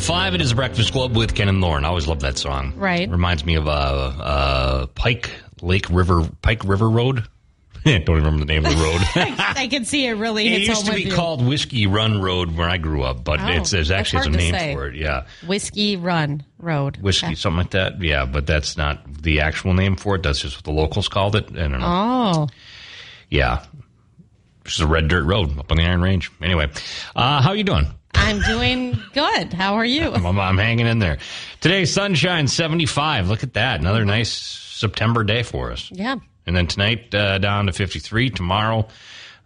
B105. It is Breakfast Club with Ken and Lauren. I always love that song. Right. Reminds me of uh, uh, Pike Lake River, Pike River Road. Don't even remember the name of the road. I can see it really it used to be you. called Whiskey Run Road where I grew up, but Oh, it's there's actually hard a name say. for it. Yeah. Whiskey Run Road. Whiskey, Okay. something like that. Yeah, but that's not the actual name for it. That's just what the locals called it. I don't know. Oh, Yeah. Is a red dirt road up on the Iron Range. Anyway, uh, how are you doing? I'm doing good. How are you? I'm, I'm hanging in there. Today, sunshine, 75. Look at that. Another nice September day for us. Yeah. And then tonight, uh, down to 53. Tomorrow,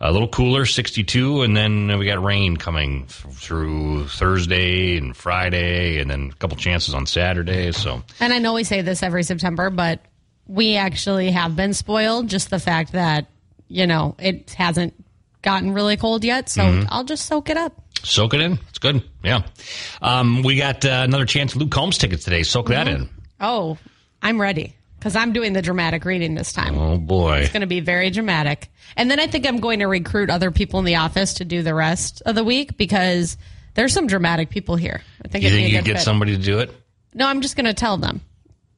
a little cooler, 62. And then we got rain coming th- through Thursday and Friday, and then a couple chances on Saturday. So, And I know we say this every September, but we actually have been spoiled. Just the fact that, you know, it hasn't gotten really cold yet. So Mm-hmm. I'll just soak it up. Soak it in. It's good. Yeah. Um, we got uh, another chance Luke Combs tickets today. Soak that in. Oh, I'm ready because I'm doing the dramatic reading this time. Oh, boy. It's going to be very dramatic. And then I think I'm going to recruit other people in the office to do the rest of the week because there's some dramatic people here. I think You think you could get fit. somebody to do it? No, I'm just going to tell them.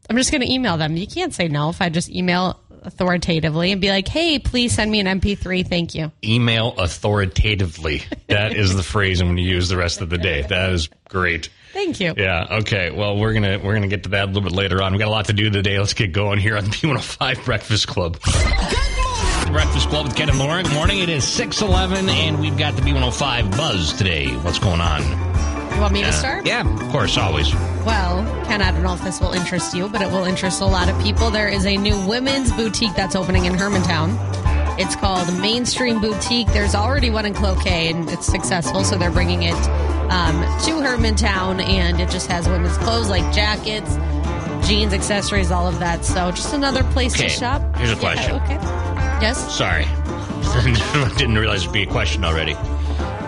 I'm just going to email them. You can't say no if I just email authoritatively and be like, "Hey, please send me an MP3. Thank you." email authoritatively. That is the phrase I'm going to use the rest of the day. That is great. Thank you. Yeah. Okay. Well, we're gonna we're gonna get to that a little bit later on. We got a lot to do today. Let's get going here on the B105 Breakfast Club. Breakfast Club with Ken and Lauren. Good morning. It is six eleven, and we've got the B105 buzz today. What's going on? You want me to start? Yeah, of course, always. Well, Ken, I don't know if this will interest you, but it will interest a lot of people. There is a new women's boutique that's opening in Hermantown. It's called Mainstream Boutique. There's already one in Cloquet, and it's successful, so they're bringing it um, to Hermantown, and it just has women's clothes like jackets, jeans, accessories, all of that. So just another place Okay, to shop. here's a Yeah, question. okay. Yes, Sorry, didn't realize it'd be a question already.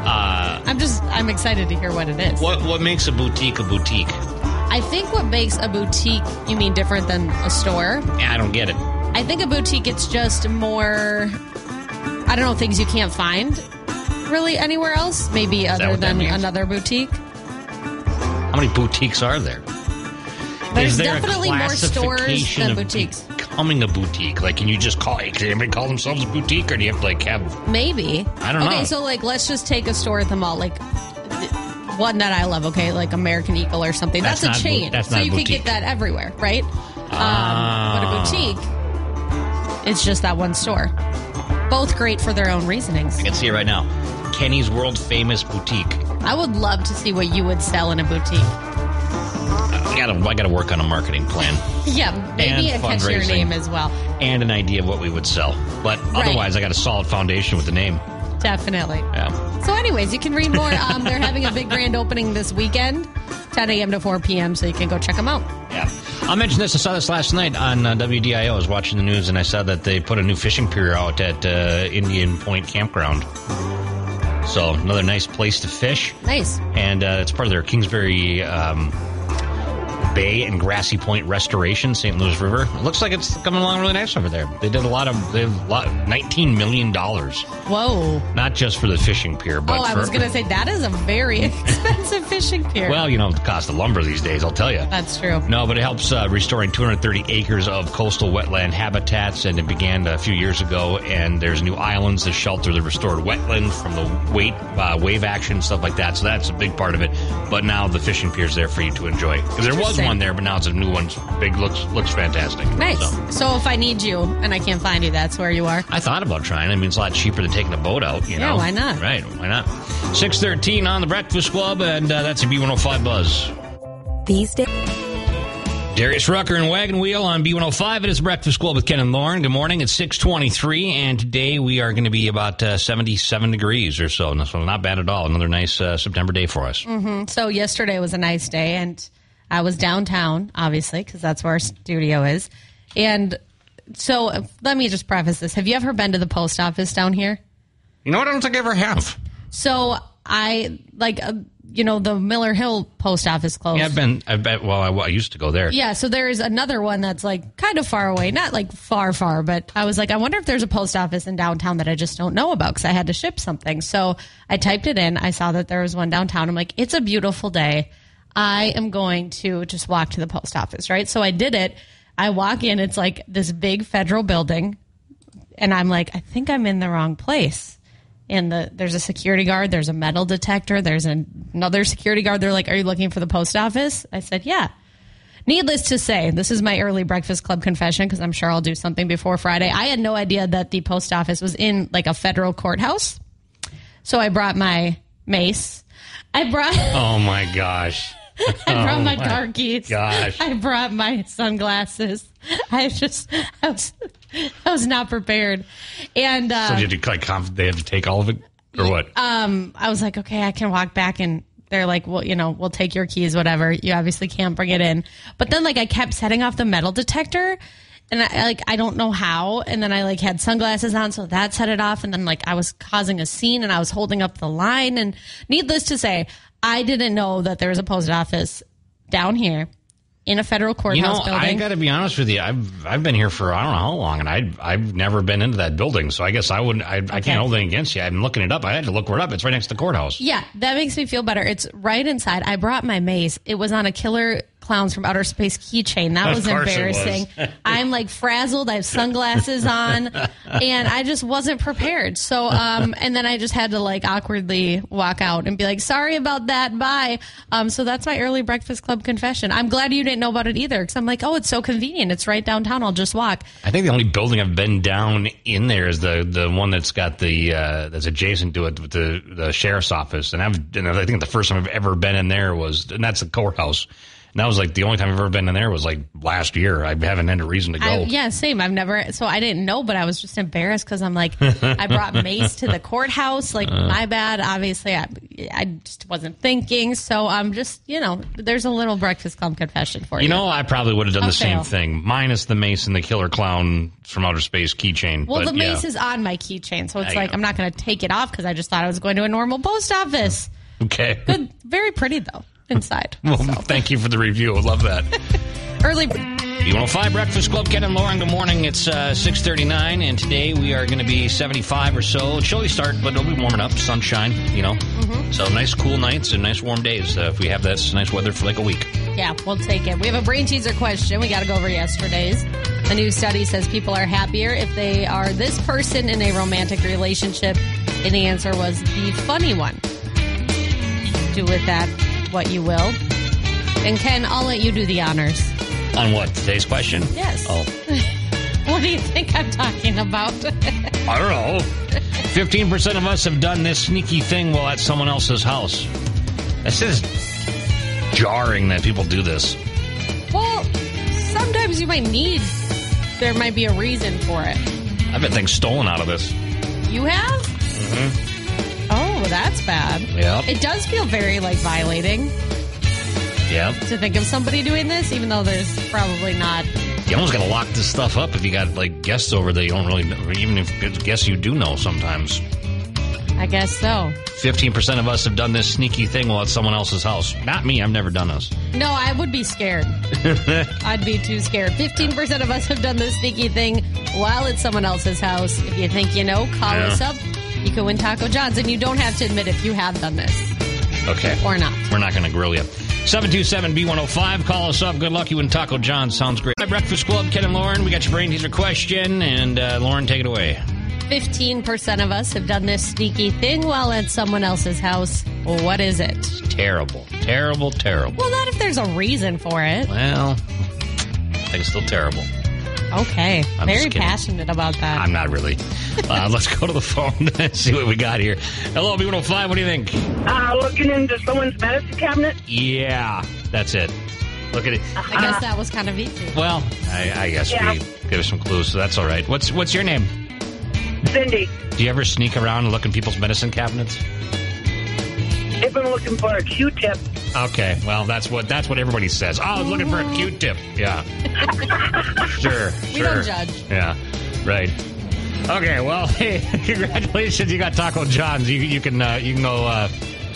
Uh, I'm just I'm excited to hear what it is. what what makes a boutique a boutique? I think what makes a boutique, you mean different than a store? Yeah, I don't get it. I think a boutique it's just more I don't know things you can't find really anywhere else maybe other than another boutique. How many boutiques are there? There's there definitely more stores than boutiques. Becoming a boutique, like, can you just call? Can anybody call themselves a boutique, or do you have to like have? Maybe. I don't okay, know. Okay, so like let's just take a store at the mall like one that I love, okay, like American Eagle or something. That's That's, not a bo- chain. that's so you could boutique. get that everywhere, right? Ah. Um, but a boutique, it's just that one store. Both great for their own reasonings. I can see it right now. Kenny's world famous boutique. I would love to see what you would sell in a boutique. I gotta, I gotta work on a marketing plan Yeah, maybe a catchier name as well. and an idea of what we would sell. But otherwise, I got a solid foundation with the name. Definitely. Yeah. So, anyways, you can read more. Um, they're having a big grand opening this weekend, 10 a.m. to 4 p.m., so you can go check them out. Yeah. I'll mention this. I saw this last night on uh, WDIO. I was watching the news and I saw that they put a new fishing pier out at uh, Indian Point Campground. So another nice place to fish. Nice. and uh, it's part of their Kingsbury um, Bay and Grassy Point restoration, St. Louis River. It looks like it's coming along really nice over there. They did a lot of, they have a lot, nineteen million dollars, Whoa. not just for the fishing pier, but Oh, I for, was going to say that is a very expensive fishing pier. well, you know, the cost of lumber these days. I'll tell you. that's true. No, but it helps uh, restoring 230 acres of coastal wetland habitats, and it began a few years ago. And there's new islands to shelter the restored wetland from the wait, uh, wave action, stuff like that. So that's a big part of it. But now the fishing pier's there for you to enjoy. Because there was. One there, but now it's a new one. Big, looks looks fantastic. Nice. So, So. if I need you and I can't find you, that's where you are. I thought about trying. I mean, it's a lot cheaper than taking a boat out. You Yeah, know, why not? Right? Why not? Six thirteen on the Breakfast Club, and uh, that's a B one hundred five buzz. These days. Darius Rucker and Wagon Wheel on B105. It is Breakfast Club with Ken and Lauren. Good morning. It's 623, and today we are going to be about uh, 77 degrees or so. So not bad at all. Another nice uh, September day for us. So yesterday was a nice day, and I was downtown, obviously, because that's where our studio is. And so let me just preface this: Have you ever been to the post office down here? You know what? I don't think I ever have. So I like, uh, you know, the Miller Hill post office closed. Yeah, I've been, I've been well, I, I used to go there. Yeah, so there's another one that's like kind of far away, not like far, far, but I was like, I wonder if there's a post office in downtown that I just don't know about because I had to ship something. So I typed it in. I saw that there was one downtown. I'm like, it's a beautiful day. I am going to just walk to the post office, right? So I did it. I walk in, it's like this big federal building, and I'm like, I think I'm in the wrong place. And the there's a security guard, there's a metal detector, there's an, another security guard. They're like, Are you looking for the post office? I said, Yeah. Needless to say, this is my early breakfast club confession because I'm sure I'll do something before Friday. I had no idea that the post office was in like a federal courthouse. So I brought my mace. I brought Oh my gosh. I brought Oh my my car keys. gosh. I brought my sunglasses. I just I was I was not prepared. And uh So did you like conf- they had to take all of it or what? um, I was like, okay, I can walk back and they're like, well, you know, we'll take your keys, whatever. You obviously can't bring it in. But then like I kept setting off the metal detector and I like I don't know how. And then I like had sunglasses on, so that set it off. And then like I was causing a scene and I was holding up the line. And needless to say, I didn't know that there was a post office down here in a federal you courthouse building. I got to be honest with you. I've I've been here for I don't know how long, and I I've never been into that building. So I guess I wouldn't. I, I can't hold anything against you. I'm looking it up. I had to look it up. It's right next to the courthouse. Yeah, that makes me feel better. It's right inside. I brought my mace. It was on a killer clowns from outer space keychain. That Of was course it was. embarrassing. I'm like frazzled. I have sunglasses on, and I just wasn't prepared. So, um, and then I just had to like awkwardly walk out and be like, "Sorry about that. Bye." Um, so that's my early breakfast club confession. I'm glad you didn't know about it either, because I'm like, "Oh, it's so convenient. It's right downtown. I'll just walk." I think the only building I've been down in there is the the one that's got the uh, that's adjacent to it with the the sheriff's office, and I've and I think the first time I've ever been in there was and that's the courthouse. That was like the only time I've ever been in there was like last year. I haven't had a reason to go. I, yeah, same. I've never, so I didn't know, but I was just embarrassed because I'm like, I brought Mace to the courthouse. Like, Uh. my bad. Obviously, I, I just wasn't thinking. So I'm just, you know, there's a little breakfast club confession for you. You know, I probably would have done I'll the same thing, minus the mace and the killer clown from outer space keychain. well, but the yeah. mace is on my keychain, so it's I like know. I'm not going to take it off because I just thought I was going to a normal post office. okay. Good, very pretty though inside. Well, So, thank you for the review. I love that. early. B105 Breakfast Club, Ken and Lauren. Good morning. It's uh, 639, and today we are going to be 75 or so. Chilly start, but it'll be warming up. Sunshine, you know. Mm-hmm. So nice cool nights and nice warm days uh, if we have this nice weather for like a week. Yeah, we'll take it. We have a brain teaser question. We got to go over yesterday's. A new study says people are happier if they are this person in a romantic relationship. And the answer was the funny one. Do with that what you will. And Ken, I'll let you do the honors. On what? Today's question? Yes. Oh, What do you think I'm talking about? I don't know. 15% of us have done this sneaky thing while at someone else's house. This is jarring that people do this. well, sometimes you might need, there might be a reason for it. I've had things stolen out of this. You have? Oh, that's bad. It does feel very like violating. Yep. to think of somebody doing this, even though there's probably not. You almost got to lock this stuff up if you got like guests over that you don't really know, even if guests you do know sometimes. I guess so. 15% of us have done this sneaky thing while at someone else's house. Not me, I've never done this. No, I would be scared. I'd be too scared. 15% of us have done this sneaky thing while at someone else's house. If you think you know, call Yeah. us up. You can win Taco John's, and you don't have to admit if you have done this Okay. or not. We're not going to grill you. 727B105, call us up. Good luck. You and Taco John. Sounds great. My Breakfast Club, Ken and Lauren. We got your brain teaser question, and uh, Lauren, take it away. 15% of us have done this sneaky thing while at someone else's house. Well, what is it? Terrible. Terrible, terrible. Well, not if there's a reason for it. Well, I think it's still terrible. Okay. I'm Very passionate about that. I'm not really. Uh, let's go to the phone and see what we got here. Hello, B105. What do you think? Uh, looking into someone's medicine cabinet. Yeah, that's it. Look at it. I guess that was kind of easy. Well, I, I guess Yeah. we give us some clues, so that's all right. What's what's your name? Cindy, Do you ever sneak around and look in people's medicine cabinets? I've been looking for a Q-tip. Okay, well that's what that's what everybody says. Oh, I was looking for a Q-tip. Yeah, sure, We sure. don't judge. Yeah, right. Okay, well, hey, congratulations! You got Taco John's. You you can uh, you can go uh,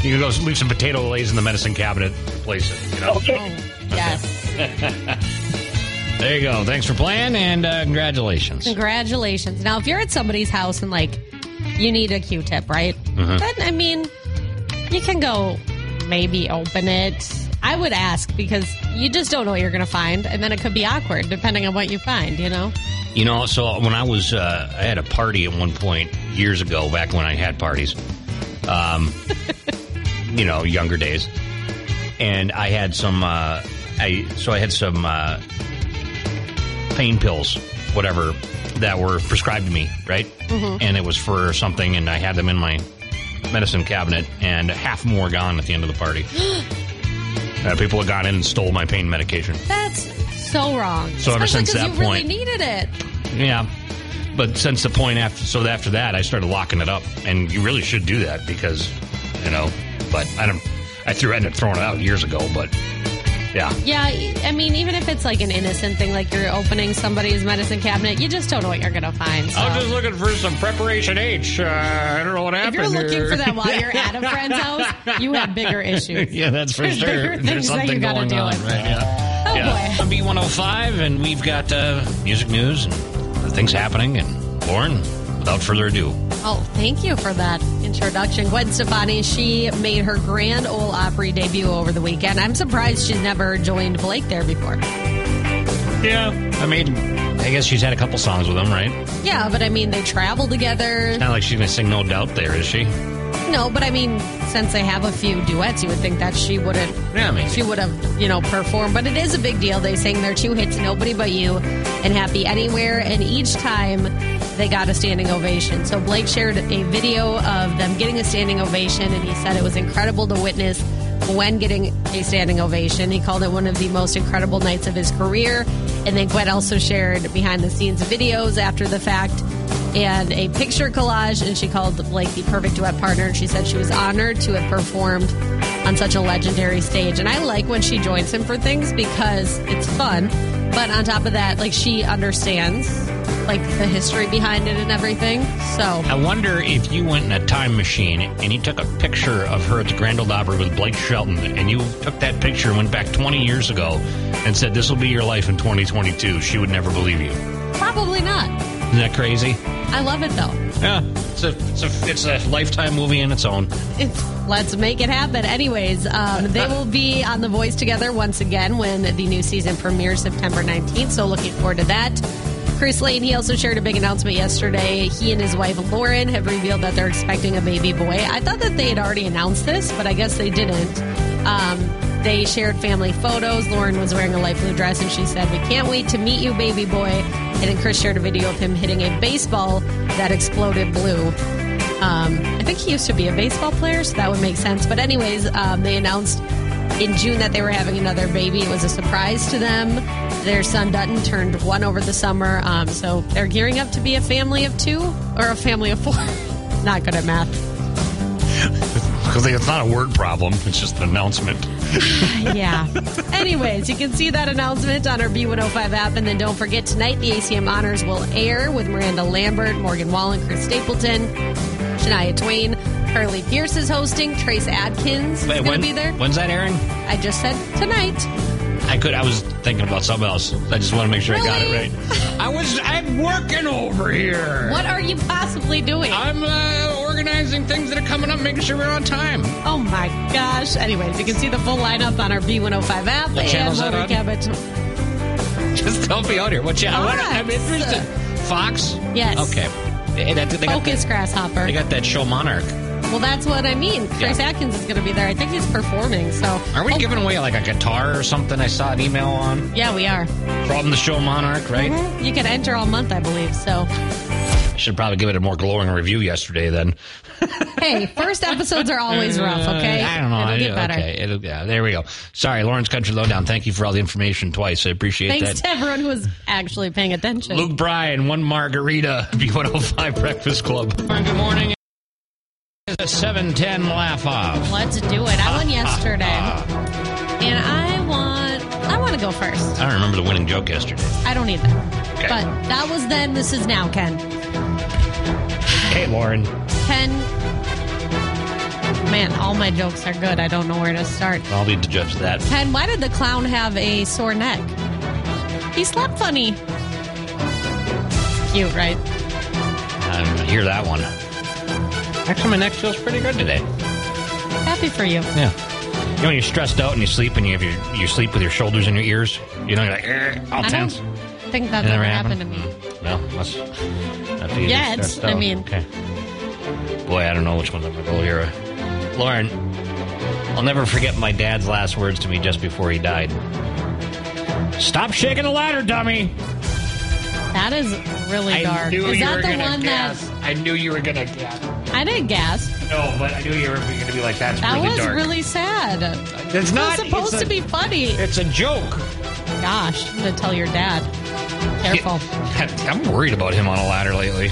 you can go leave some potato Olés in the medicine cabinet, replace it. You know. Okay. Oh, yes. There you go. Thanks for playing, and uh, congratulations. Congratulations. Now, if you're at somebody's house and like you need a Q-tip, right? Mm-hmm. Then I mean, you can go maybe open it. I would ask because you just don't know what you're going to find, and then it could be awkward depending on what you find. You know. You know, so when I was, uh, I had a party at one point years ago, back when I had parties, um, you know, younger days, and I had some, uh, I so I had some uh, pain pills, whatever, that were prescribed to me, right? Mm-hmm. And it was for something, and I had them in my medicine cabinet, and half more gone at the end of the party. uh, people had gone in and stole my pain medication. That's so wrong. So ever since that you point- really needed it. Yeah. But since the point after, so after that, I started locking it up, and you really should do that because, you know. But I don't. I threw ended up throwing it out years ago, but yeah, Yeah, I mean, even if it's like an innocent thing, like you're opening somebody's medicine cabinet, you just don't know what you're going to find. So. I'm just looking for some preparation H. Uh, I don't know what happened. if you're looking for that while you're at a friend's house, you have bigger issues. yeah, that's for There's sure. bigger There's things that something you gotta going deal on, with. right? Yeah. Oh, yeah. boy. B105, and we've got uh, music news and things happening. And Lauren, without further ado, Oh, thank you for that introduction. Gwen Stefani, she made her Grand Ole Opry debut over the weekend. I'm surprised she's never joined Blake there before. yeah, I mean, I guess she's had a couple songs with him, right? Yeah, but I mean, they travel together. It's Not like she's going to sing No Doubt there, is she? No, but I mean, since they have a few duets, you would think that she wouldn't. Yeah, maybe. She would have, you know, performed. But it is a big deal. They sang their two hits, "Nobody But You" and "Happy Anywhere," and each time they got a standing ovation. So Blake shared a video of them getting a standing ovation, and he said it was incredible to witness Gwen getting a standing ovation. He called it one of the most incredible nights of his career. And then Gwen also shared behind the scenes videos after the fact and a picture collage, and she called Blake the perfect duet partner. And she said she was honored to have performed on such a legendary stage. And I like when she joins him for things because it's fun. But on top of that, like she understands like the history behind it and everything. So I wonder if you went in a time machine and you took a picture of her at the Grand Ole Opry with Blake Shelton, and you took that picture and went back 20 years ago and said, This will be your life in 2022, she would never believe you. probably not. Isn't that crazy? I love it though. Yeah. It's a, it's a, it's a lifetime movie in its own. It's, let's make it happen. Anyways, um, they will be on The Voice together once again when the new season premieres September 19th. So looking forward to that. Chris Lane, he also shared a big announcement yesterday. He and his wife Lauren have revealed that they're expecting a baby boy. I thought that they had already announced this, but I guess they didn't. Um, they shared family photos. Lauren was wearing a light blue dress, and she said, "We can't wait to meet you, baby boy." And then Chris shared a video of him hitting a baseball that exploded blue. Um, I think he used to be a baseball player, so that would make sense. But anyways, um, they announced in June that they were having another baby. It was a surprise to them. Their son Dutton turned one over the summer, um, so they're gearing up to be a family of two or a family of four. Not good at math. Because it's not a word problem, it's just an announcement. yeah. Anyways, you can see that announcement on our B105 app. And then don't forget, tonight the ACM Honors will air with Miranda Lambert, Morgan Wallen, Chris Stapleton, Shania Twain. Carly Pearce is hosting. Trace Adkins is Wait, going to be there. When's that airing? I just said tonight. I could. I was thinking about something else. I just want to make sure I got it right. I was. I'm working over here. What are you possibly doing? I'm uh, organizing things that are coming up, making sure we're on time. oh my gosh. Anyways, you can see the full lineup on our B105 app. What channel's that it. Just help me out here. What channel? I'm interested. Fox. Yes. Okay. Hey, that- they, got Focus that, Grasshopper. they got that show Monarch. well, that's what I mean. Trace Yeah. Adkins is going to be there. I think he's performing. So, Are we Oh, giving away like a guitar or something? I saw an email on Yeah, we are. from the show Monarch, right? Mm-hmm. You can enter all month, I believe. So, should probably give it a more glowing review yesterday then. hey, first episodes are always rough. Okay, Uh, I don't know. It'll I- get better. Okay. It'll, yeah, there we go. Sorry, Lauren's Country Lowdown. Thank you for all the information twice. I appreciate Thanks that. Thanks to everyone who was actually paying attention. Luke Bryan, one margarita, B105 Breakfast Club. Good morning. It's a 710 laugh off. Let's do it. I won yesterday, and I want. I want to go first. I don't remember the winning joke yesterday. I don't either. Okay. But that was then. This is now, Ken. Hey, Lauren. Ken. Man, all my jokes are good. I don't know where to start. I'll be to judge that. Ken, why did the clown have a sore neck? He slept funny. Cute, right? I didn't hear that one. Actually, my neck feels pretty good today. Happy for you. Yeah. You know, when you're stressed out and you sleep and you have your you sleep with your shoulders in your ears. You know, you're like "Eh," all I tense. Don't think that It ever never happened to me. No, must. Not to Yet, I mean- okay. Boy, I don't know which one's I'm gonna go here. Lauren, I'll never forget my dad's last words to me just before he died. Stop shaking the ladder, dummy. That is really dark. Is that the one that I knew you were gonna guess. I didn't guess. No, but I knew you were gonna be like, "That's That really was dark." really sad. it's It not was supposed it's to be funny. It's a joke. Gosh, I'm gonna tell your dad. Careful. I'm worried about him on a ladder lately.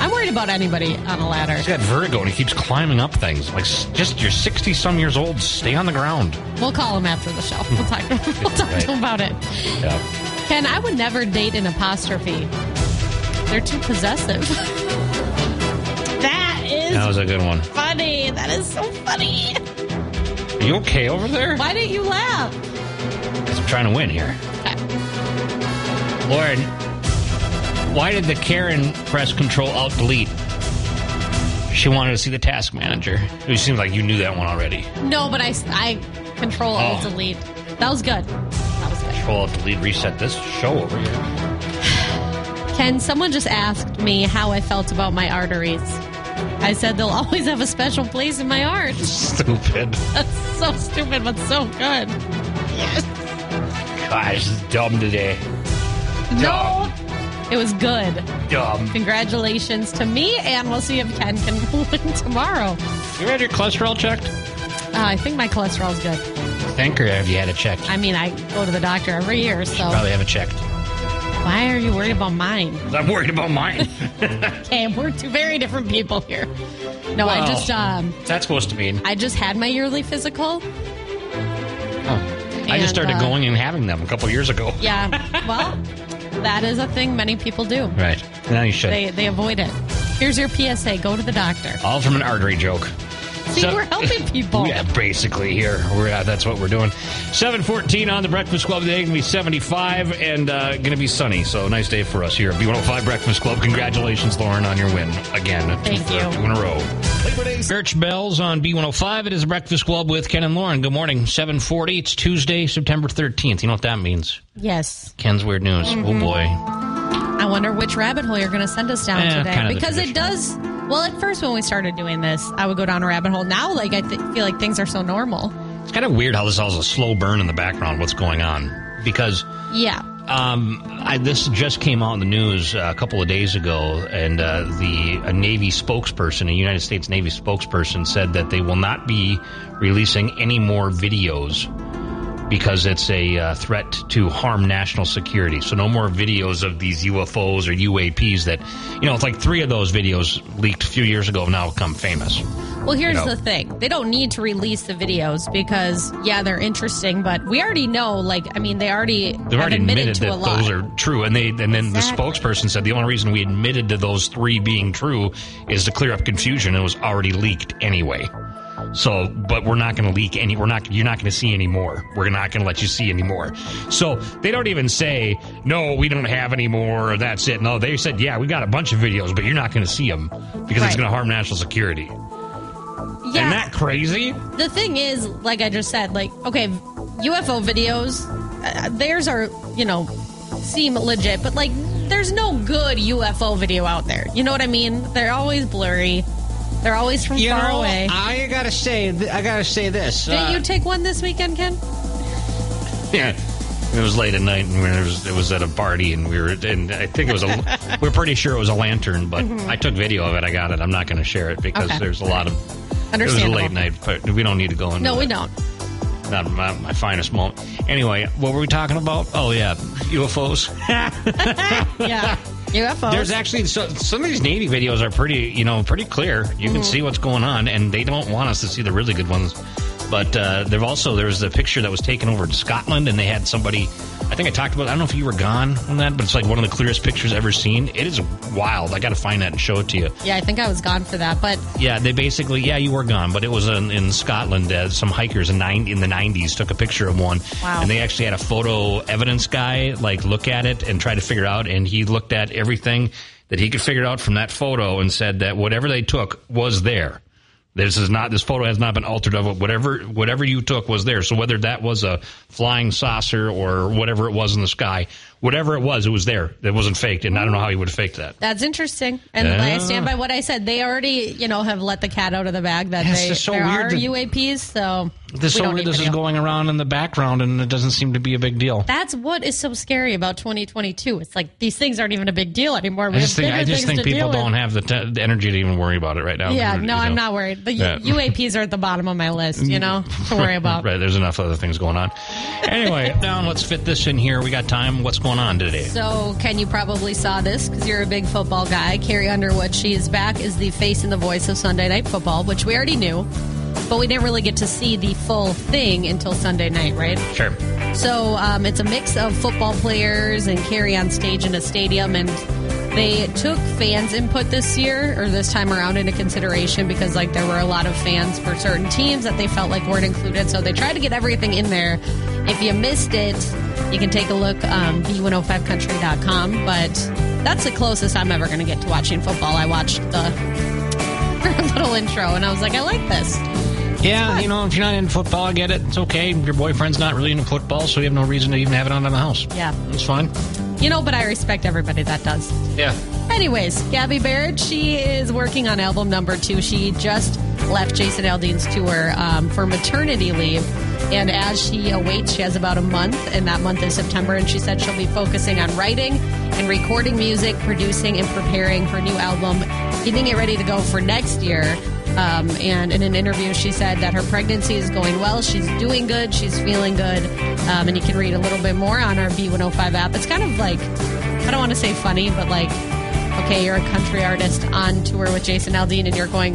I'm worried about anybody on a ladder. He's got vertigo and he keeps climbing up things. Like, just you're 60 some years old. Stay on the ground. We'll call him after the show. We'll talk. We'll talk to him about it. Yeah. Ken, I would never date an apostrophe. They're too possessive. that is That was a good one. funny. That is so funny. Are you okay over there? Why didn't you laugh? Because I'm trying to win here. Lauren, why did the Karen press control alt delete? She wanted to see the task manager. It seems like you knew that one already. No, but I, I control oh. alt Oh. delete. That was good. That was good. Control alt delete reset this show over here. Ken, someone just asked me how I felt about my arteries. I said they'll always have a special place in my heart. Stupid. That's so stupid, but so good. Yes. Gosh, is dumb today. No, it was good. Dumb. Congratulations to me, and we'll see if Ken can win tomorrow. You had your cholesterol checked? Uh, I think my cholesterol's good. Think or have you had it checked? I mean, I go to the doctor every year, so Probably have it checked. why are you worried about mine? I'm worried about mine. Okay, we're two very different people here. No, I just um, What's that supposed to mean? I just had my yearly physical. Oh. I just started uh, going and having them a couple years ago. Yeah, well, that is a thing many people do. Right. Now you should. They they avoid it. Here's your PSA: go to the doctor. All from an artery joke. See, So- we're helping people. Yeah, basically here. We're uh, that's what we're doing. Seven fourteen on the Breakfast Club today. It's Gonna be seventy five and uh, gonna be sunny. So nice day for us here at B one hundred five Breakfast Club. Congratulations, Lauren, on your win again. Thank two, you. Two in a row. Church bells on B one hundred five. It is the Breakfast Club with Ken and Lauren. Good morning. Seven forty. It's Tuesday, September thirteenth. You know what that means? Yes. Ken's weird news. Mm-hmm. Oh boy. I wonder which rabbit hole you're going to send us down Eh, today kind of because it does. Well, at first when we started doing this, I would go down a rabbit hole. Now, like I th- feel like things are so normal. It's kind of weird how this all is a slow burn in the background. What's going on? Because Yeah. Um, I, this just came out in the news uh, a couple of days ago, and uh, the a Navy spokesperson, a United States Navy spokesperson, said that they will not be releasing any more videos because it's a uh, threat to harm national security. So no more videos of these UFOs or UAPs that, you know, it's like three of those videos leaked a few years ago have now become famous. Well, here's You know. the thing. They don't need to release the videos because, yeah, they're interesting, but we already know, like, I mean, they already They've already admitted, admitted to a that those are true, and they and then Exactly. the spokesperson said the only reason we admitted to those three being true is to clear up confusion. It was already leaked anyway. So, but we're not going to leak any. We're not. You're not going to see any more. We're not going to let you see any more. So they don't even say no. We don't have any more. That's it. No, they said yeah. We got a bunch of videos, but you're not going to see them because it's going to harm national security. yeah. Isn't that crazy? the thing is, like I just said, like, okay, UFO videos, uh, theirs are, you know, seem legit, but like, there's no good UFO video out there. You know what I mean? They're always blurry. They're always from far away. I gotta say, I gotta say this. Didn't you take one this weekend, Ken? Yeah. It was late at night, and we were, it, was, it was at a party, and we were, and I think it was a, we're pretty sure it was a lantern, but I took video of it. I got it. I'm not going to share it because Mm-hmm. Okay. there's a lot of. It was a late night, but we don't need to go into. No, we that. don't. Not my, my finest moment. Anyway, what were we talking about? Oh yeah, UFOs. Yeah. There's actually so, some of these Navy videos are pretty, you know, pretty clear. You Mm-hmm. can see what's going on, and they don't want us to see the really good ones. But uh, there also there was a picture that was taken over in Scotland, and they had somebody. I think I talked about. I don't know if you were gone on that, but it's like one of the clearest pictures ever seen. It is wild. I got to find that and show it to you. yeah, I think I was gone for that, but Yeah, they basically yeah you were gone, but it was in, in Scotland. Uh, some hikers in nine in the nineties took a picture of one, Wow. and they actually had a photo evidence guy like look at it and try to figure out, and he looked at everything that he could figure out from that photo and said that whatever they took was there. This is not. This photo has not been altered. Of it. whatever whatever you took was there. So whether that was a flying saucer or whatever it was in the sky, whatever it was, it was there. It wasn't faked, and I don't know how he would have faked that. That's interesting, and Yeah. I stand by what I said. They already, you know, have let the cat out of the bag that It's they so there are that- UAPs. So This we so don't weird. This is going around in the background, and it doesn't seem to be a big deal. That's what is so scary about 2022. It's like these things aren't even a big deal anymore. We I just think I just think people don't with. have the, t- the energy to even worry about it right now. Yeah, no, know? I'm not worried. The Yeah. UAPs are at the bottom of my list, you know, to worry about. Right, there's enough other things going on. Anyway, down. Let's fit this in here. We got time. What's going on today? So, Ken, you probably saw this because you're a big football guy. Carrie Underwood, she is back is the face and the voice of Sunday Night Football, which we already knew, but we didn't really get to see the full thing until Sunday night, right? Sure. So um, it's a mix of football players and Carrie on stage in a stadium, and they took fans' input this year or this time around into consideration because like there were a lot of fans for certain teams that they felt like weren't included. So they tried to get everything in there. If you missed it, you can take a look um, b105country.com. But that's the closest I'm ever going to get to watching football. I watched the little intro, and I was like, I like this. Yeah, you know, if you're not in football, I get it. It's okay. Your boyfriend's not really into football, so you have no reason to even have it on in the house. Yeah, It's fine. You know, but I respect everybody that does. Yeah. Anyways, Gabby Barrett, she is working on album number two. She just left Jason Aldean's tour um, for maternity leave. And as she awaits, she has about a month, and that month is September. And she said she'll be focusing on writing and recording music, producing and preparing her new album, getting it ready to go for next year. Um, and in an interview, she said that her pregnancy is going well. She's doing good. She's feeling good. Um, and you can read a little bit more on our B105 app. It's kind of like, I don't want to say funny, but like, okay, you're a country artist on tour with Jason Aldean and you're going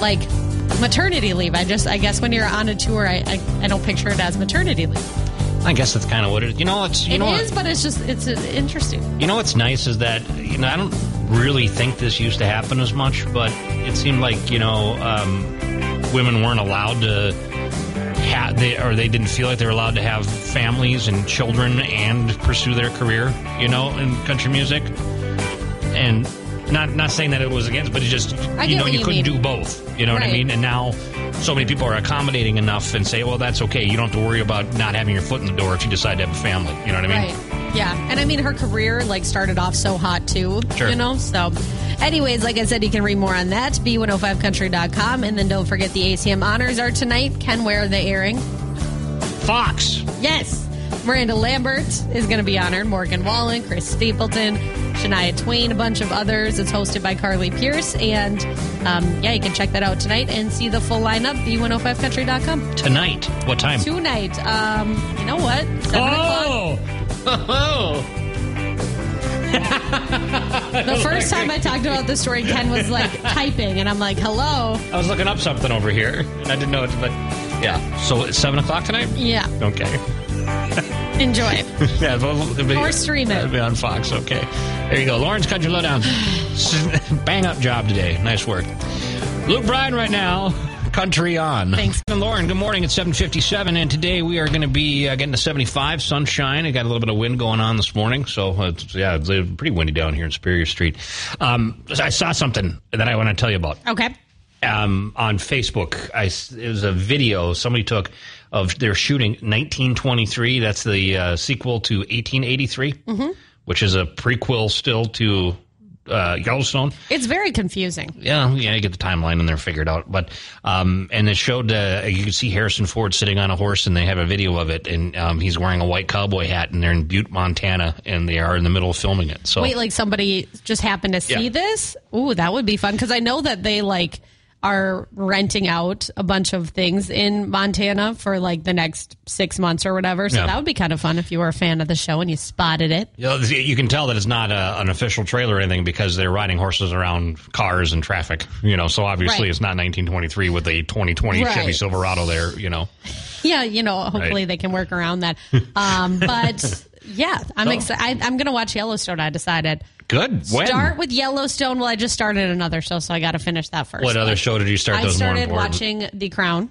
like maternity leave. I just, I guess when you're on a tour, I, I, I don't picture it as maternity leave. I guess that's kind of what it is. You know, it's you It know is, but it's just, it's interesting. you know what's nice is that you know I don't really think this used to happen as much, but it seemed like you know um, women weren't allowed to have they or they didn't feel like they were allowed to have families and children and pursue their career, you know, in country music. And not not saying that it was against, but it just I you know you you couldn't do both. You know what I mean? And now so many people are accommodating enough and say, well, that's okay. You don't have to worry about not having your foot in the door if you decide to have a family. You know what I mean? Right. Yeah. And I mean, her career like started off so hot too. Sure. You know? So, anyways, like I said, you can read more on that. B105country.com. And then don't forget the ACM honors are tonight. Ken, where are they airing? Fox. Yes. Miranda Lambert is going to be honored. Morgan Wallen, Chris Stapleton, Shania Twain, a bunch of others. It's hosted by Carly Pearce. And um, yeah, you can check that out tonight and see the full lineup. B105country.com. Tonight. What time? Tonight. Um, you know what? Seven o'clock. Oh! The first time I talked about the story, Ken was like typing, and I'm like, hello. I was looking up something over here, and I didn't know it, but yeah. So it's 7 o'clock tonight? Yeah. Okay. Enjoy. yeah, well, it'll be- Or stream it. It'll be on Fox, okay. There you go. Lauren's Country Lowdown. Bang up job today. Nice work. Luke Bryan right now. Country on. Thanks. And Lauren, good morning. It's 757, and today we are going to be uh, getting to 75, sunshine. I got a little bit of wind going on this morning, so uh, it's, yeah, it's uh, pretty windy down here in Superior Street. Um, I saw something that I want to tell you about. Okay. um, on Facebook. I, it was a video somebody took of their shooting 1923. That's the uh, sequel to 1883, which is a prequel still to uh, Yellowstone. It's very confusing. Yeah, yeah, you get the timeline in there figured out. But um, and it showed uh, you could see Harrison Ford sitting on a horse, and they have a video of it, and um, he's wearing a white cowboy hat, and they're in Butte, Montana, and they are in the middle of filming it. So Wait, like somebody just happened to see Yeah. this? Ooh, that would be fun because I know that they like are renting out a bunch of things in Montana for like the next six months or whatever. So Yeah. that would be kind of fun if you were a fan of the show and you spotted it. You, know, you can tell that it's not a, an official trailer or anything because they're riding horses around cars and traffic. You know, so obviously Right. it's not 1923 with a 2020 Chevy Silverado there. You know, Yeah, you know, hopefully Right. they can work around that. Um, but yeah, I'm excited. I'm going to watch Yellowstone. I decided. Good. When? Start with Yellowstone. Well, I just started another show, so I got to finish that first. what other show did you start? I Those more started important? watching The Crown,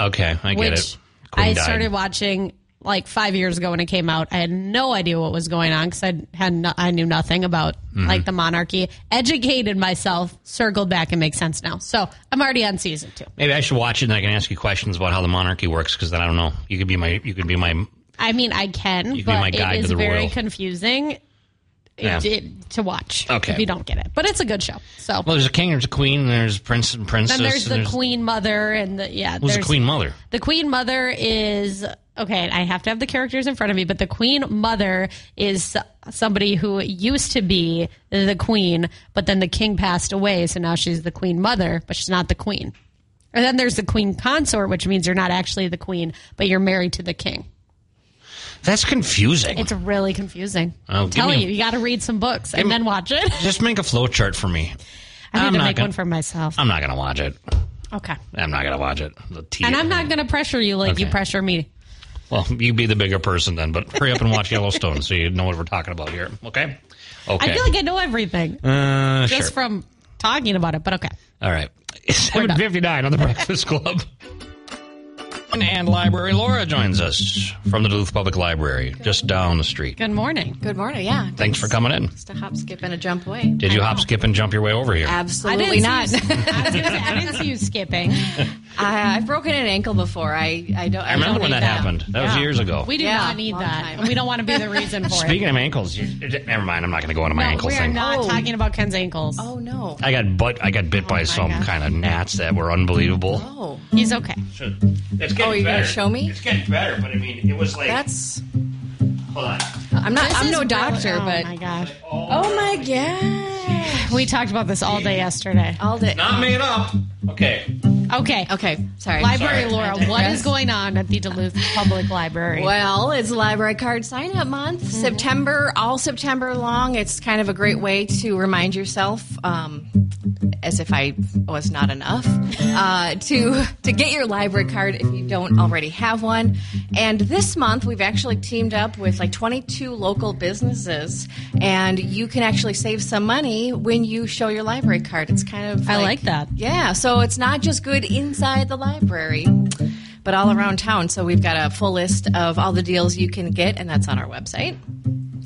Okay, I get it. Queen I died. started watching like five years ago when it came out. I had no idea what was going on because I had no, I knew nothing about Mm-hmm. like the monarchy. Educated myself, circled back, and makes sense now. So I'm already on season two. Maybe I should watch it and I can ask you questions about how the monarchy works because then I don't know. You could be my you could be my I mean, I can, You can be my but guide it to is the very royal. confusing. Yeah. It, to watch Okay. if you don't get it, but it's a good show. So well. There's a king, there's a queen, and there's prince and princess. then there's the queen mother and the yeah. Who's the queen mother? The queen mother is okay. I have to have the characters in front of me, but the queen mother is somebody who used to be the queen, but then the king passed away, so now she's the queen mother, but she's not the queen. And then there's the queen consort, which means you're not actually the queen, but you're married to the king. That's confusing. It's really confusing. Oh, I'm telling me you, you got to read some books and then watch it. Just make a flow chart for me. I need I'm to not make gonna- one for myself. I'm not gonna watch it. Okay. I'm not gonna watch it. The tea- And I'm not going to pressure you like you Okay. pressure me. Well, you be the bigger person then, but hurry up and watch Yellowstone so you know what we're talking about here. Okay. Okay. I feel like I know everything uh, just from talking about it, but okay. All right. 759 on the Breakfast Club. And Library Laura joins us from the Duluth Public Library, just down the street. Good morning. Good morning. Yeah. Thanks for coming in. Just a hop, skip, and a jump away. Did you hop, skip, and jump your way over here? Absolutely not. I, was gonna say, I didn't see you skipping. I, I've broken an ankle before. I I don't. I, I remember don't when need that happened. That was years ago. We do Yeah, not need that. time. And we don't want to be the reason for Speaking it. Speaking of ankles, you, never mind. I'm not going to go into my No, ankle we are thing. not Oh. talking about Ken's ankles. Oh no. I got butt. I got bit oh by some gosh. kind of gnats that were unbelievable. Oh, He's okay. It's Oh, getting Oh, you're gonna better. show me? It's getting better, but I mean, it was like. that's. hold on. I'm not. This I'm is no really- doctor, oh but. my gosh. Oh my god. We talked about this all day yesterday. All day. Not made up. Okay. Okay. Okay. Sorry. Library Sorry. Laura, what is going on at the Duluth Public Library? Well, it's library card sign up month. Mm-hmm. September, all September long. It's kind of a great way to remind yourself, um, as if I was not enough, uh, to to get your library card if you don't already have one. And this month, we've actually teamed up with like 22 local businesses, and you can actually save some money when you show your library card. It's kind of I like that. yeah, so it's not just good inside the library, but all around town. So we've got a full list of all the deals you can get, and that's on our website.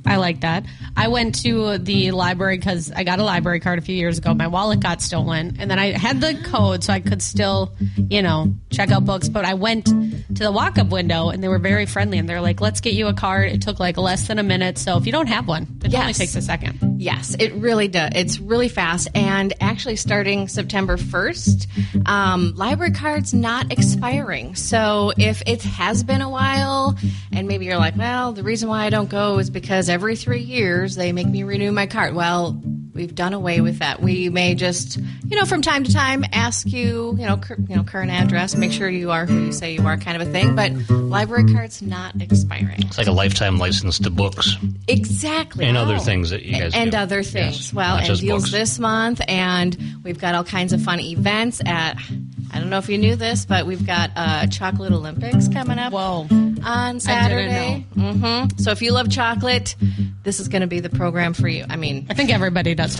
I like that. I went to the library because I got a library card a few years ago. My wallet got stolen, and then I had the code so I could still, you know, check out books. But I went to the walk up window, and they were very friendly, and they're like, "Let's get you a card." It took like less than a minute. So if you don't have one, it only takes a second. Yes, it really does. It's really fast. And actually, starting September 1st, um, library cards not expiring. So if it has been a while, and maybe you're like, well, the reason why I don't go is because every three years they make me renew my card. Well, we've done away with that. We may just, you know, from time to time ask you, you know, cur- you know, current address, make sure you are who you say you are, kind of a thing. But library cards not expiring. It's like a lifetime license to books. Exactly. And other Oh. things that you guys and do. other things. Yes, Well, and deals books. this month, and we've got all kinds of fun events at. I don't know if you knew this, but we've got uh, Chocolate Olympics coming up Whoa. on Saturday. hmm So if you love chocolate, this is going to be the program for you. I mean, I think everybody does.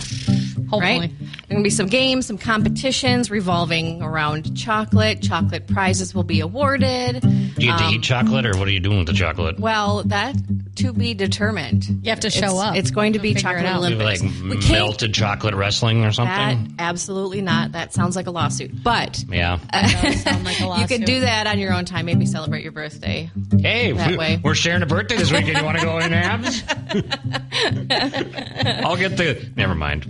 Hopefully. right? There going to be some games, some competitions revolving around chocolate. Chocolate prizes will be awarded. Do you get to eat chocolate, or what are you doing with the chocolate? Well, that to be mm-hmm. determined. You have to show It's- up. It's going to to be chocolate out. Olympics. like We can't- melted chocolate wrestling or That something? absolutely not. That sounds like a lawsuit. But yeah. Uh, does sound like a you can lawsuit. do that on your own time. Maybe celebrate your birthday. Hey, that we, way. we're sharing a birthday this weekend. You want to go in abs? I'll get the. Never mind.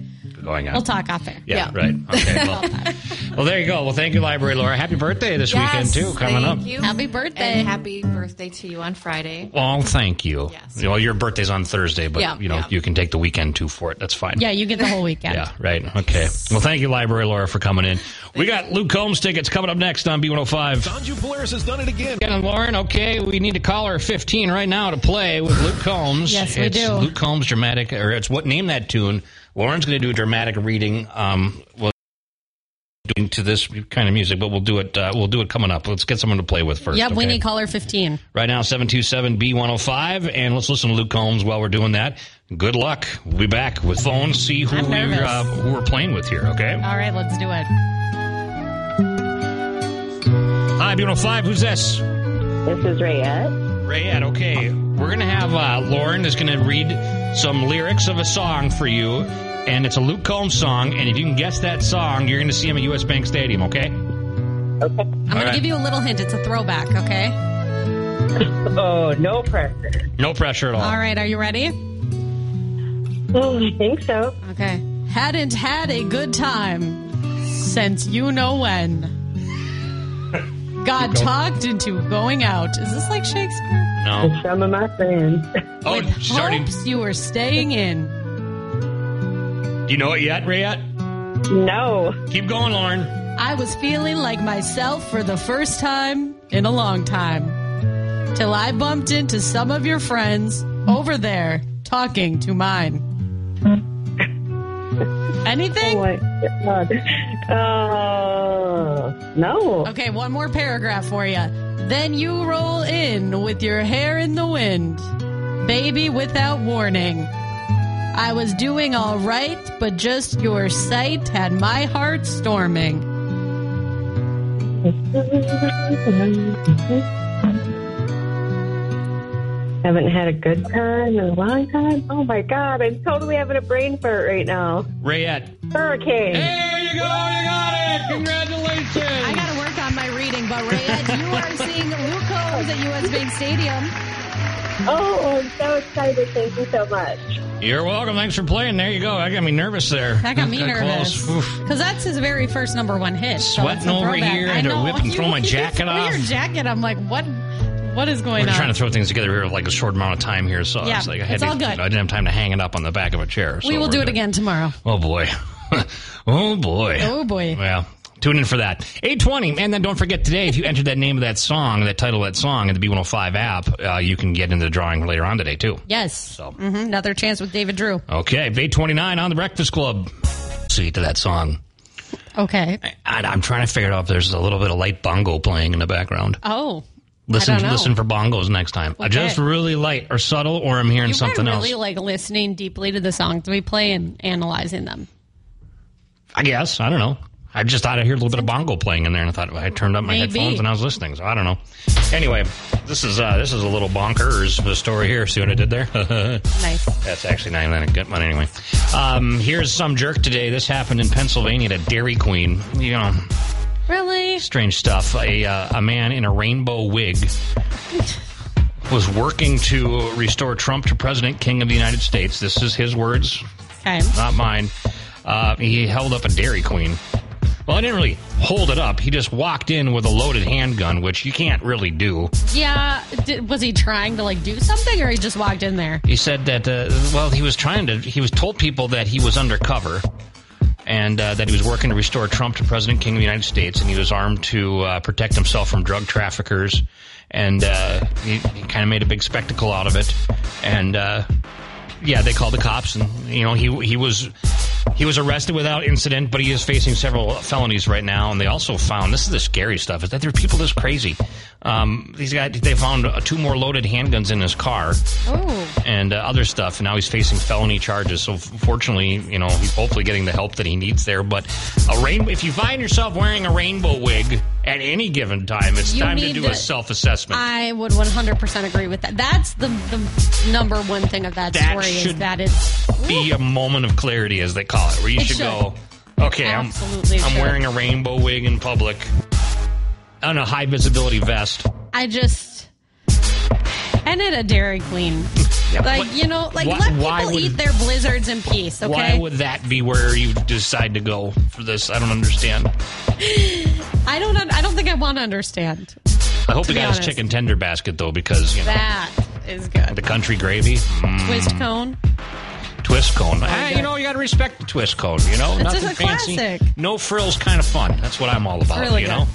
Going on. We'll talk off air. Yeah, Yeah. right. Okay. Well, well, there you go. Well, thank you, Library Laura. Happy birthday this weekend too. Coming thank up. You. Happy birthday. And happy birthday to you on Friday. Well, thank you. Yes. Well, your birthday's on Thursday, but Yeah, you know yeah. you can take the weekend too for it. That's fine. Yeah, you get the whole weekend. Yeah, right. Okay. Well, thank you, Library Laura, for coming in. We got Luke Combs tickets coming up next on B105. Sanju Polaris has done it again. Ken and Lauren, okay, we need to call her 15 right now to play with Luke Combs. Yes, we it's do. Luke Combs dramatic, or it's what name that tune. Lauren's going to do a dramatic reading. Um, we'll doing to this kind of music, but we'll do it. Uh, we'll do it coming up. Let's get someone to play with first. Yep, we need caller 15. right now 727-B105, and let's listen to Luke Combs while we're doing that. Good luck. We'll be back with phones. See who we're uh, who we're playing with here. Okay. All right, let's do it. Hi, B105. Who's this? This is Rayette. Rayette, okay. We're going to have uh, Lauren is going to read some lyrics of a song for you, and it's a Luke Combs song. And if you can guess that song, you're going to see him at US Bank Stadium, okay? Okay. I'm going to give you a little hint. It's a throwback, okay? Oh, no pressure. No pressure at all. All right, are you ready? Oh, I think so. Okay. Hadn't had a good time since you know when. Got talked into going out. Is this like Shakespeare? No. Some of my friends. Oh, With she's already. hopes you were staying in. Do you know it yet, Rayette? no. Keep going, Lauren. I was feeling like myself for the first time in a long time. Till I bumped into some of your friends over there talking to mine. Anything? Oh, my God. Uh, Uh, no. Okay, one more paragraph for you. Then you roll in with your hair in the wind. Baby without warning. I was doing all right, but just your sight had my heart storming. Haven't had a good time in a long time. Oh my God, I'm totally having a brain fart right now. Rayette. Hurricane. There you go. You got it. Congratulations. I got to work on my reading, but Rayette, you are seeing Luke Combs at US Bank Stadium. Oh, I'm so excited. Thank you so much. You're welcome. Thanks for playing. There you go. I got me nervous there. That got me Got nervous. Because that's his very first number one hit. so Sweating it's a over throwback. here, I had to whip and You- throw my jacket off. your jacket. I'm like, what? What is going We're on? trying to throw things together here with like a short amount of time here, so I Yeah, was like, I had it's to, all good. I didn't have time to hang it up on the back of a chair. So we will we're do it good. again tomorrow. Oh boy, oh boy, Oh boy. Well, tune in for that. 820. And then don't forget today, if you entered that name of that song, that title of that song in the B105 app, uh, you can get into the drawing later on today, too. Yes. So. hmm Another chance with David Drew. Okay, 829 on the Breakfast Club. See to that song. Okay. I, I'm trying to figure out if there's a little bit of light bongo playing in the background. Oh. Listen, listen for bongos next time. Okay. Just really light or subtle, or I'm hearing You something were else. really like listening deeply to the songs we play and analyzing them. I guess I don't know. I just thought I heard a little bit of bongo playing in there, and I thought I turned up my Maybe. headphones and I was listening. So I don't know. Anyway, this is uh, this is a little bonkers a story here. See what I did there? Nice. That's actually not even a good one anyway. Um, here's some jerk today. This happened in Pennsylvania at Dairy Queen. You know, Really? strange stuff. A uh, a man in a rainbow wig was working to restore Trump to President King of the United States. This is his words, Okay. not mine. Uh, he held up a Dairy Queen. Well, I didn't really hold it up. He just walked in with a loaded handgun, which you can't really do. Yeah. Did, was he trying to like do something, or he just walked in there? He said that, uh, well, he was trying to, he was told people that he was undercover and uh, that he was working to restore Trump to President King of the United States, and he was armed to uh, protect himself from drug traffickers. And uh, he, he kind of made a big spectacle out of it. And uh, yeah, they called the cops, and you know he he was he was arrested without incident, but he is facing several felonies right now. And they also found this is the scary stuff is that there are people this crazy. Um, these guys they found uh, two more loaded handguns in his car Oh. and uh, other stuff. And now he's facing felony charges. So fortunately, you know, he's hopefully getting the help that he needs there. But a rainbow, if you find yourself wearing a rainbow wig at any given time, it's You time to do a self-assessment. I would 100% agree with that. That's the, the number one thing of that, That story is should that it's Be a moment of clarity, as they call it, where you should, should. go. Okay, I'm, Absolutely I'm wearing a rainbow wig in public on a high visibility vest. I just and at a Dairy Queen. Yeah, Like what- you know, like why- let people would- eat their blizzards in peace. Okay, Why would that be where you decide to go for this? I don't understand. I don't. I don't think I want to understand. I hope be got his chicken tender basket though, because you know That is good. the country gravy. Mm. Twist cone. twist cone. Good. you know, you got to respect the twist cone. You know, It's nothing fancy. classic. No frills, kind of fun. That's what I'm all about. really you good. know,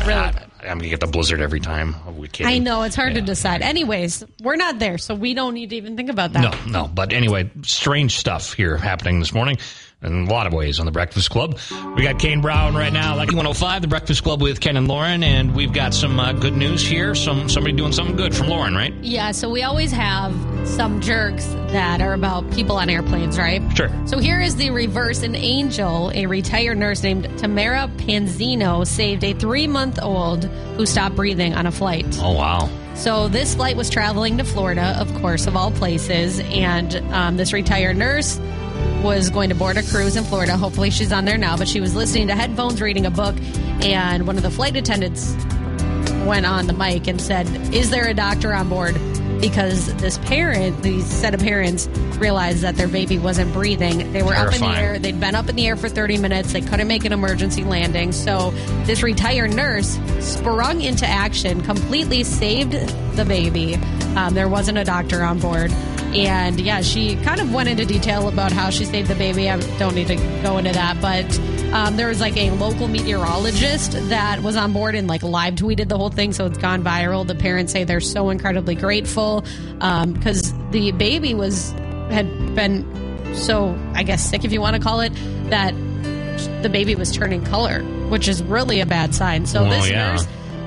Really I, good. I'm gonna get the blizzard every time. We? I know it's hard to decide. Anyways, we're not there, so we don't need to even think about that. No, no. But anyway, strange stuff here happening this morning. In a lot of ways on the Breakfast Club. We got Kane Brown right now, Lucky 105, the Breakfast Club with Ken and Lauren, and we've got some uh, good news here. Some somebody doing something good from Lauren, right? Yeah, so we always have some jerks that are about people on airplanes, right? Sure. So here is the reverse. An angel, a retired nurse named Tamara Panzino, saved a three month old who stopped breathing on a flight. Oh wow. So this flight was traveling to Florida, of course, of all places, and um, this retired nurse was going to board a cruise in Florida. Hopefully, she's on there now, but she was listening to headphones, reading a book, and one of the flight attendants went on the mic and said, "Is there a doctor on board?" Because this parent, these set of parents, realized that their baby wasn't breathing. They were up in the air. They'd been up in the air for 30 minutes. They couldn't make an emergency landing. So this retired nurse sprung into action, completely saved the baby. Um, there wasn't a doctor on board. And yeah, she kind of went into detail about how she saved the baby. I don't need to go into that, but um, there was like a local meteorologist that was on board and like live tweeted the whole thing, so it's gone viral. The parents say they're so incredibly grateful because the baby was had been so I guess sick, if you want to call it, that the baby was turning color, which is really a bad sign. So Oh, this yeah.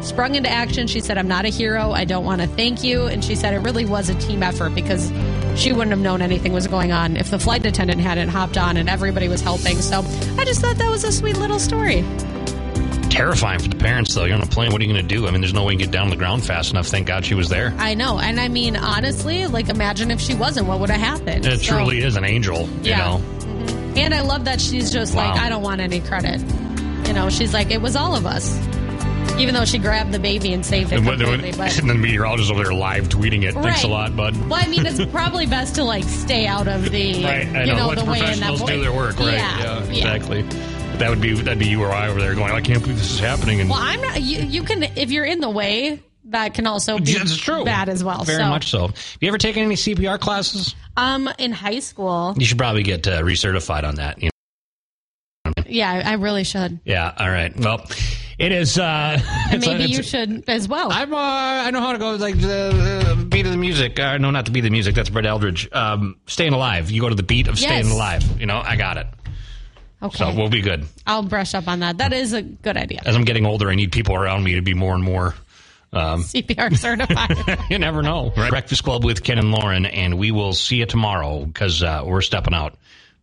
Sprung into action. She said, I'm not a hero. I don't want to thank you. And she said it really was a team effort because she wouldn't have known anything was going on if the flight attendant hadn't hopped on and everybody was helping. So I just thought that was a sweet little story. Terrifying for the parents, though. You're on a plane. What are you going to do? I mean, there's no way you can get down to the ground fast enough. Thank God she was there. I know. And I mean, honestly, like imagine if she wasn't, what would have happened? It So- truly is an angel, you know. Mm-hmm. And I love that she's just like, I don't want any credit. You know, she's like, it was all of us. Even though she grabbed the baby and saved it And, what- completely. But and then the meteorologist over there live tweeting it. Thanks a lot, bud. Well, I mean, it's probably best to like stay out of the, Right, I you know. know, Let the way in that professionals point. do their work, right? Yeah, exactly. That would be that'd be you or I over there going, I can't believe this is happening. And Well, I'm not. You, you can if you're in the way. That can also be That's true. bad as well. Very so, much so. Have you ever taken any CPR classes? Um, in high school, You should probably get uh, recertified on that. You know? yeah, I I really should. Yeah. All right. Well, it is. Uh, it's maybe it's- you should as well. I'm. Uh, I know how to go like the uh, beat of the music. Uh, no, not the beat of the music. That's Brett Eldredge. Um, staying alive. You go to the beat of staying alive. You know, I got it. okay, So we'll be good. I'll brush up on that. That is a good idea. As I'm getting older, I need people around me to be more and more. Um, CPR certified. you never know. Right? Breakfast Club with Ken and Lauren, and we will see you tomorrow because uh, we're stepping out.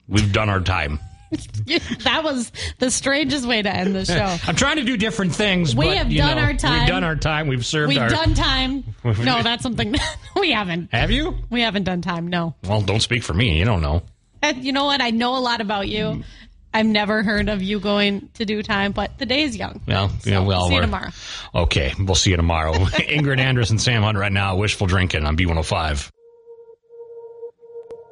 We've done our time. that was the strangest way to end the show. I'm trying to do different things. We but, have done know, our time. We've done our time. We've served We've our. done time. No, that's something we haven't. Have you? We haven't done time. No. Well, don't speak for me. You don't know. And you know what? I know a lot about you. Mm. I've never heard of you going to do time, but the day is young. Well, yeah, well, see you tomorrow. Okay, we'll see you tomorrow. Ingrid Andress and Sam Hunt right now. Wishful drinking on B105.